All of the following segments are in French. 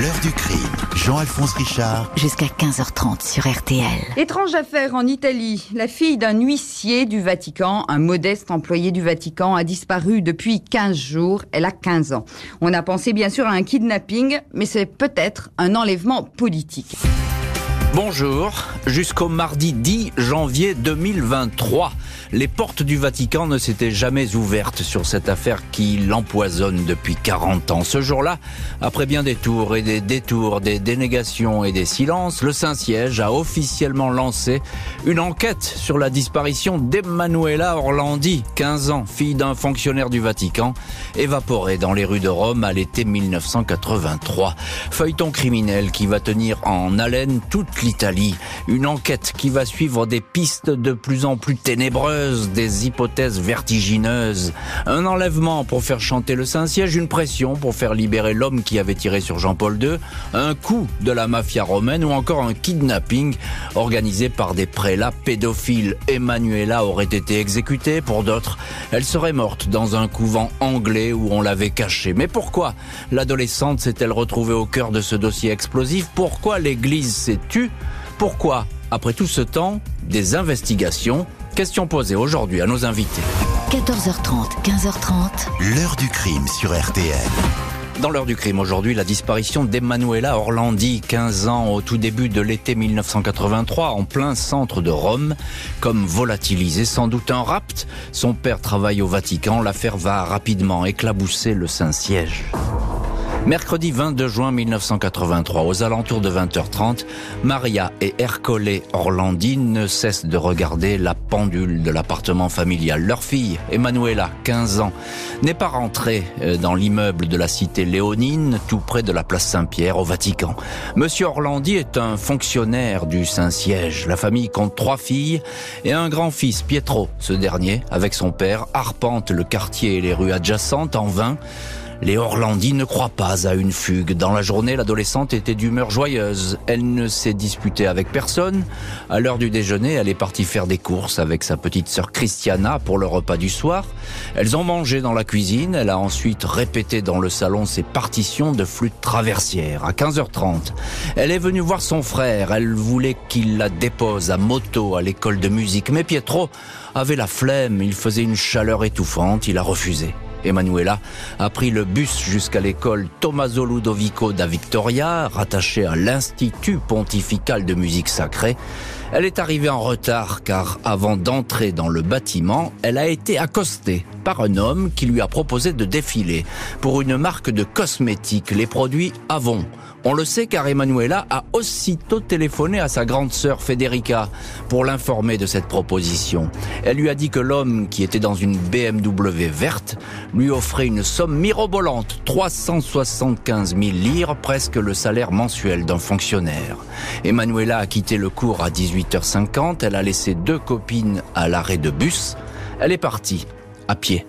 L'heure du crime. Jean-Alphonse Richard. Jusqu'à 15h30 sur RTL. Étrange affaire en Italie. La fille d'un huissier du Vatican, un modeste employé du Vatican, a disparu depuis 15 jours. Elle a 15 ans. On a pensé bien sûr à un kidnapping, mais c'est peut-être un enlèvement politique. Bonjour, jusqu'au mardi 10 janvier 2023, les portes du Vatican ne s'étaient jamais ouvertes sur cette affaire qui l'empoisonne depuis 40 ans. Ce jour-là, après bien des tours et des détours, des dénégations et des silences, le Saint-Siège a officiellement lancé une enquête sur la disparition d'Emanuela Orlandi, 15 ans, fille d'un fonctionnaire du Vatican, évaporée dans les rues de Rome à l'été 1983. Feuilleton criminel qui va tenir en haleine toute l'Italie. Une enquête qui va suivre des pistes de plus en plus ténébreuses, des hypothèses vertigineuses. Un enlèvement pour faire chanter le Saint-Siège, une pression pour faire libérer l'homme qui avait tiré sur Jean-Paul II, un coup de la mafia romaine ou encore un kidnapping organisé par des prélats pédophiles. Emanuela aurait été exécutée, pour d'autres, elle serait morte dans un couvent anglais où on l'avait cachée. Mais pourquoi l'adolescente s'est-elle retrouvée au cœur de ce dossier explosif? Pourquoi l'Église s'est tue pourquoi, après tout ce temps, des investigations Question posée aujourd'hui à nos invités. 14h30, 15h30. L'heure du crime sur RTL. Dans l'heure du crime aujourd'hui, la disparition d'Emanuela Orlandi, 15 ans au tout début de l'été 1983, en plein centre de Rome, comme volatilisé, sans doute un rapt. Son père travaille au Vatican, l'affaire va rapidement éclabousser le Saint-Siège. Mercredi 22 juin 1983, aux alentours de 20h30, Maria et Ercole Orlandi ne cessent de regarder la pendule de l'appartement familial. Leur fille, Emanuela, 15 ans, n'est pas rentrée euh, dans l'immeuble de la cité léonine, tout près de la place Saint-Pierre au Vatican. Monsieur Orlandi est un fonctionnaire du Saint-Siège. La famille compte trois filles et un grand-fils, Pietro. Ce dernier, avec son père, arpente le quartier et les rues adjacentes en vain. Les Orlandi ne croient pas à une fugue. Dans la journée, l'adolescente était d'humeur joyeuse. Elle ne s'est disputée avec personne. À l'heure du déjeuner, elle est partie faire des courses avec sa petite sœur Christiana pour le repas du soir. Elles ont mangé dans la cuisine. Elle a ensuite répété dans le salon ses partitions de flûte traversière. À 15h30, elle est venue voir son frère. Elle voulait qu'il la dépose à moto à l'école de musique. Mais Pietro avait la flemme. Il faisait une chaleur étouffante. Il a refusé. Emanuela a pris le bus jusqu'à l'école Tommaso Ludovico da Victoria, rattachée à l'Institut pontifical de musique sacrée. Elle est arrivée en retard car avant d'entrer dans le bâtiment, elle a été accostée par un homme qui lui a proposé de défiler pour une marque de cosmétiques, les produits Avon. On le sait car Emanuela a aussitôt téléphoné à sa grande sœur Federica pour l'informer de cette proposition. Elle lui a dit que l'homme qui était dans une BMW verte lui offrait une somme mirobolante, 375 000 lire, presque le salaire mensuel d'un fonctionnaire. Emanuela a quitté le cours à 18h50, elle a laissé deux copines à l'arrêt de bus. Elle est partie, à pied.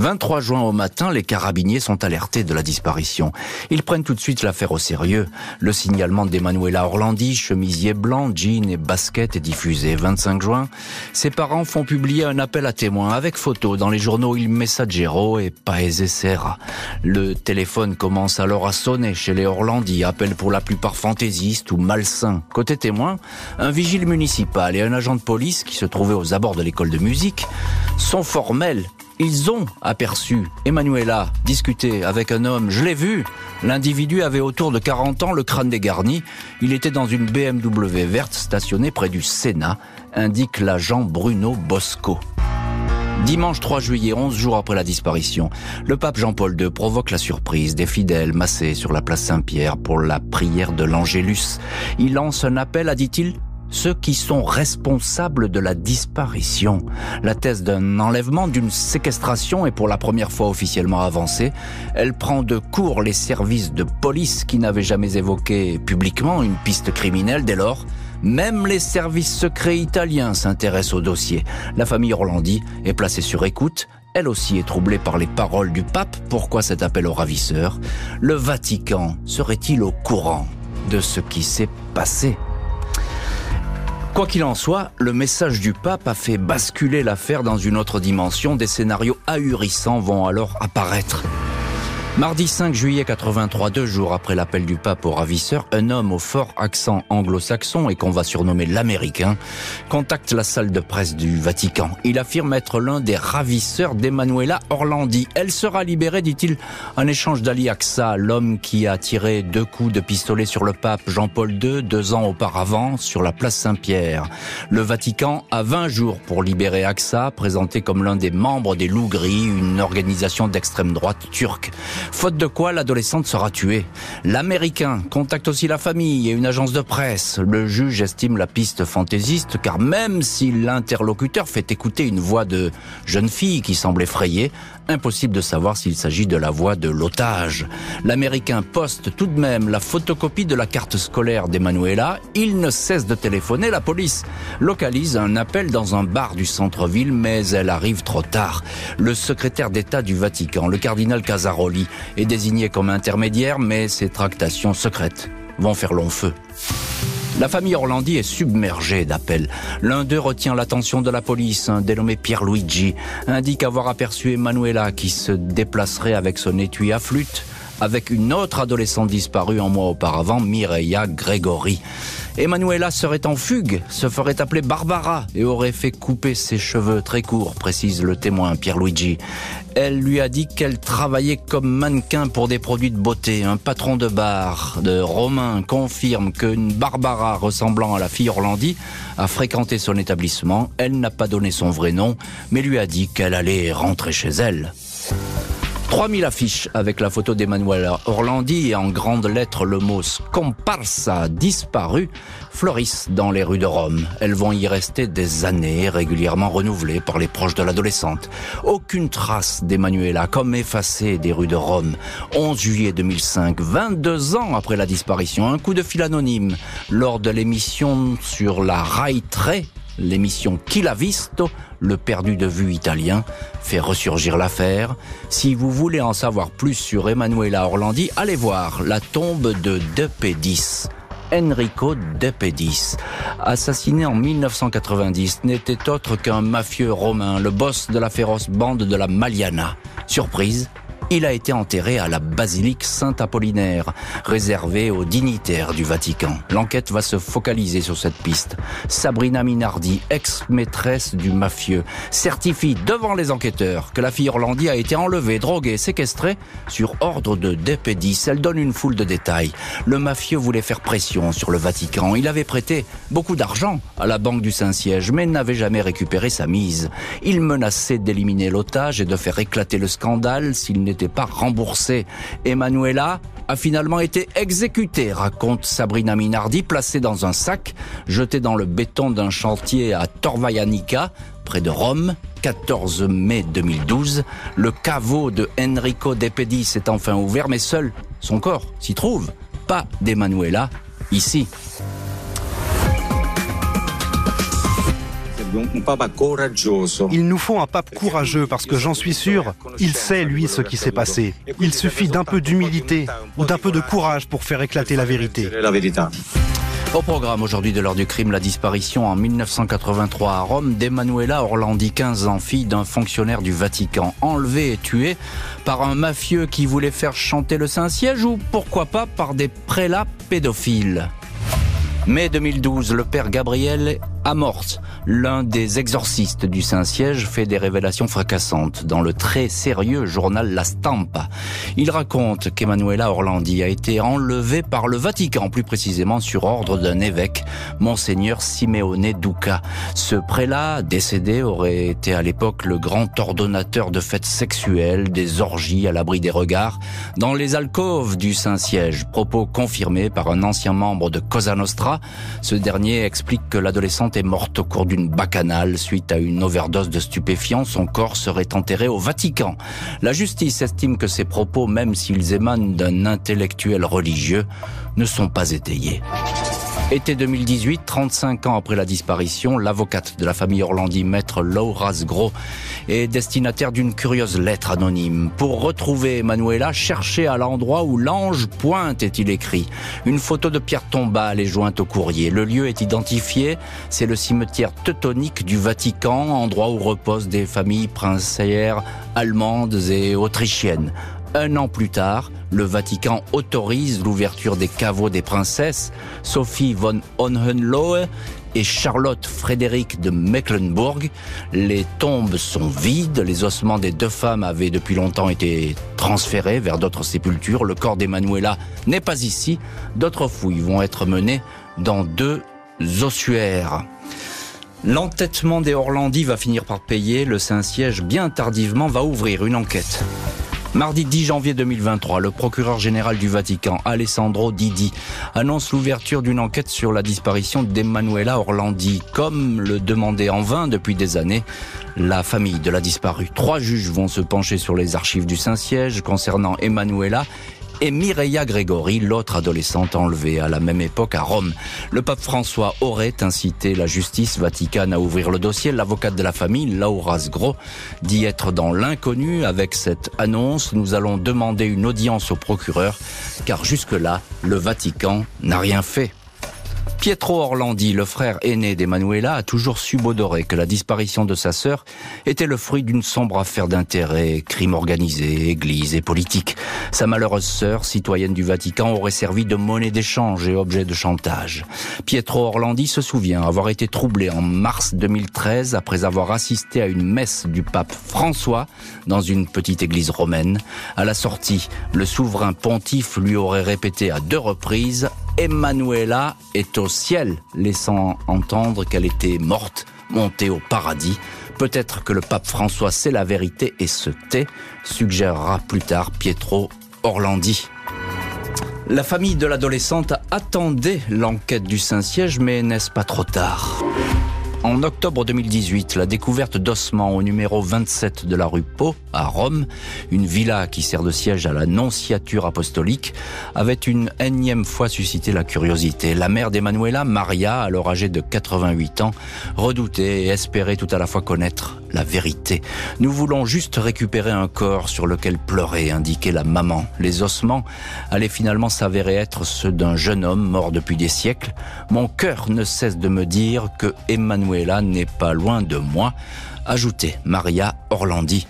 23 juin au matin, les carabiniers sont alertés de la disparition. Ils prennent tout de suite l'affaire au sérieux. Le signalement d'Emanuela Orlandi, chemisier blanc, jean et basket est diffusé. 25 juin, ses parents font publier un appel à témoins avec photos dans les journaux Il Messaggero et Paese Serra. Le téléphone commence alors à sonner chez les Orlandi, appel pour la plupart fantaisistes ou malsains. Côté témoins, un vigile municipal et un agent de police qui se trouvaient aux abords de l'école de musique sont formels ils ont aperçu Emanuela discuter avec un homme. Je l'ai vu. L'individu avait autour de 40 ans, le crâne dégarni. Il était dans une BMW verte stationnée près du Sénat, indique l'agent Bruno Bosco. Dimanche 3 juillet, 11 jours après la disparition, le pape Jean-Paul II provoque la surprise des fidèles massés sur la place Saint-Pierre pour la prière de l'Angélus. Il lance un appel à, dit-il, ceux qui sont responsables de la disparition. La thèse d'un enlèvement, d'une séquestration est pour la première fois officiellement avancée. Elle prend de court les services de police qui n'avaient jamais évoqué publiquement une piste criminelle dès lors. Même les services secrets italiens s'intéressent au dossier. La famille Orlandi est placée sur écoute. Elle aussi est troublée par les paroles du pape. Pourquoi cet appel au ravisseur? Le Vatican serait-il au courant de ce qui s'est passé? Quoi qu'il en soit, le message du pape a fait basculer l'affaire dans une autre dimension. Des scénarios ahurissants vont alors apparaître. Mardi 5 juillet 83, deux jours après l'appel du pape au ravisseur, un homme au fort accent anglo-saxon et qu'on va surnommer l'américain contacte la salle de presse du Vatican. Il affirme être l'un des ravisseurs d'Emanuela Orlandi. Elle sera libérée, dit-il, en échange d'Ali Aksa, l'homme qui a tiré deux coups de pistolet sur le pape Jean-Paul II deux ans auparavant sur la place Saint-Pierre. Le Vatican a 20 jours pour libérer Aksa, présenté comme l'un des membres des Loups Gris, une organisation d'extrême droite turque. Faute de quoi, l'adolescente sera tuée. L'Américain contacte aussi la famille et une agence de presse. Le juge estime la piste fantaisiste car même si l'interlocuteur fait écouter une voix de jeune fille qui semble effrayée, impossible de savoir s'il s'agit de la voix de l'otage. L'Américain poste tout de même la photocopie de la carte scolaire d'Emanuela. Il ne cesse de téléphoner. La police localise un appel dans un bar du centre-ville, mais elle arrive trop tard. Le secrétaire d'État du Vatican, le cardinal Casaroli, est désigné comme intermédiaire, mais ses tractations secrètes vont faire long feu. La famille Orlandi est submergée d'appels. L'un d'eux retient l'attention de la police. Un dénommé Pierluigi indique avoir aperçu Emanuela qui se déplacerait avec son étui à flûte avec une autre adolescente disparue un mois auparavant, Mireia Gregory. Emanuela serait en fugue, se ferait appeler Barbara et aurait fait couper ses cheveux très courts, précise le témoin Pierluigi. Elle lui a dit qu'elle travaillait comme mannequin pour des produits de beauté. Un patron de bar de Romain confirme qu'une Barbara ressemblant à la fille Orlandi a fréquenté son établissement. Elle n'a pas donné son vrai nom, mais lui a dit qu'elle allait rentrer chez elle. 3000 affiches avec la photo d'Emmanuel Orlandi et en grandes lettres le mot scomparsa disparu fleurissent dans les rues de Rome. Elles vont y rester des années, régulièrement renouvelées par les proches de l'adolescente. Aucune trace d'Emmanuela, comme effacée des rues de Rome. 11 juillet 2005, 22 ans après la disparition, un coup de fil anonyme lors de l'émission sur la Rai 3 l'émission Qui l'a visto, le perdu de vue italien, fait ressurgir l'affaire. Si vous voulez en savoir plus sur Emanuela Orlandi, allez voir La tombe de De Pedis. Enrico De Pedis, assassiné en 1990, n'était autre qu'un mafieux romain, le boss de la féroce bande de la Maliana. Surprise, il a été enterré à la basilique Saint-Apollinaire, réservée aux dignitaires du Vatican. L'enquête va se focaliser sur cette piste. Sabrina Minardi, ex-maîtresse du mafieux, certifie devant les enquêteurs que la fille Orlandi a été enlevée, droguée, séquestrée sur ordre de Depedis. Elle donne une foule de détails. Le mafieux voulait faire pression sur le Vatican. Il avait prêté beaucoup d'argent à la Banque du Saint-Siège, mais n'avait jamais récupéré sa mise. Il menaçait d'éliminer l'otage et de faire éclater le scandale s'il n'était pas remboursé. Emanuela a finalement été exécutée, raconte Sabrina Minardi, placée dans un sac, jeté dans le béton d'un chantier à Torvaianica, près de Rome, 14 mai 2012. Le caveau de Enrico De Pedis est enfin ouvert, mais seul son corps s'y trouve. Pas d'Emanuela ici. Il nous faut un pape courageux parce que j'en suis sûr, il sait lui ce qui s'est passé. Il suffit d'un peu d'humilité ou d'un peu de courage pour faire éclater la vérité. Au programme aujourd'hui de l'heure du crime, la disparition en 1983 à Rome d'Emanuela Orlandi, 15 ans, fille d'un fonctionnaire du Vatican, enlevée et tuée par un mafieux qui voulait faire chanter le Saint-Siège ou pourquoi pas par des prélats pédophiles. Mai 2012, le père Gabriel amorce l'un des exorcistes du Saint-Siège fait des révélations fracassantes dans le très sérieux journal La Stampa. Il raconte qu'Emanuela Orlandi a été enlevée par le Vatican, plus précisément sur ordre d'un évêque, Monseigneur Simeone Duca. Ce prélat décédé aurait été à l'époque le grand ordonnateur de fêtes sexuelles, des orgies à l'abri des regards, dans les alcôves du Saint-Siège. Propos confirmés par un ancien membre de Cosa Nostra. Ce dernier explique que l'adolescente est morte au cours d'une bacchanale suite à une overdose de stupéfiants. Son corps serait enterré au Vatican. La justice estime que ces propos, même s'ils émanent d'un intellectuel religieux, ne sont pas étayés. Été 2018, 35 ans après la disparition, l'avocate de la famille Orlandi, maître Laura Gros, est destinataire d'une curieuse lettre anonyme. Pour retrouver Emanuela, cherchez à l'endroit où l'ange pointe, est-il écrit. Une photo de Pierre tombale est jointe au courrier. Le lieu est identifié, c'est le cimetière teutonique du Vatican, endroit où reposent des familles princières allemandes et autrichiennes. Un an plus tard, le Vatican autorise l'ouverture des caveaux des princesses. Sophie von Hohenlohe et Charlotte Frédéric de Mecklenburg. Les tombes sont vides, les ossements des deux femmes avaient depuis longtemps été transférés vers d'autres sépultures. Le corps d'Emmanuela n'est pas ici. D'autres fouilles vont être menées dans deux ossuaires. L'entêtement des Orlandis va finir par payer. Le Saint-Siège, bien tardivement, va ouvrir une enquête. Mardi 10 janvier 2023, le procureur général du Vatican, Alessandro Didi, annonce l'ouverture d'une enquête sur la disparition d'Emanuela Orlandi, comme le demandait en vain depuis des années la famille de la disparue. Trois juges vont se pencher sur les archives du Saint-Siège concernant Emanuela et Mireia Gregori, l'autre adolescente enlevée à la même époque à Rome. Le pape François aurait incité la justice vaticane à ouvrir le dossier. L'avocate de la famille, Laura Sgro, dit être dans l'inconnu avec cette annonce. Nous allons demander une audience au procureur, car jusque-là, le Vatican n'a rien fait. Pietro Orlandi, le frère aîné d'Emanuela, a toujours subodoré que la disparition de sa sœur était le fruit d'une sombre affaire d'intérêt, crime organisé, église et politique. Sa malheureuse sœur, citoyenne du Vatican, aurait servi de monnaie d'échange et objet de chantage. Pietro Orlandi se souvient avoir été troublé en mars 2013 après avoir assisté à une messe du pape François dans une petite église romaine. À la sortie, le souverain pontife lui aurait répété à deux reprises Emanuela est au ciel, laissant entendre qu'elle était morte, montée au paradis. Peut-être que le pape François sait la vérité et se tait, suggérera plus tard Pietro Orlandi. La famille de l'adolescente attendait l'enquête du Saint-Siège, mais n'est-ce pas trop tard? En octobre 2018, la découverte d'ossements au numéro 27 de la rue Pau, à Rome, une villa qui sert de siège à la nonciature apostolique, avait une énième fois suscité la curiosité. La mère d'Emanuela, Maria, alors âgée de 88 ans, redoutait et espérait tout à la fois connaître la vérité. Nous voulons juste récupérer un corps sur lequel pleurait, indiquait la maman. Les ossements allaient finalement s'avérer être ceux d'un jeune homme mort depuis des siècles. Mon cœur ne cesse de me dire que Emmanuel n'est pas loin de moi, ajoutait Maria Orlandi.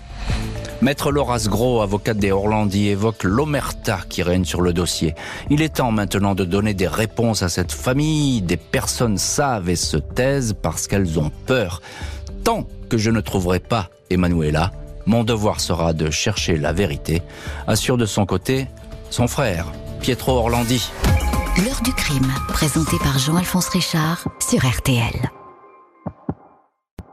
Maître Laura Gros, avocate des Orlandi, évoque l'omerta qui règne sur le dossier. Il est temps maintenant de donner des réponses à cette famille. Des personnes savent et se taisent parce qu'elles ont peur. Tant que je ne trouverai pas Emanuela, mon devoir sera de chercher la vérité, assure de son côté son frère, Pietro Orlandi. L'heure du crime, présenté par Jean-Alphonse Richard sur RTL.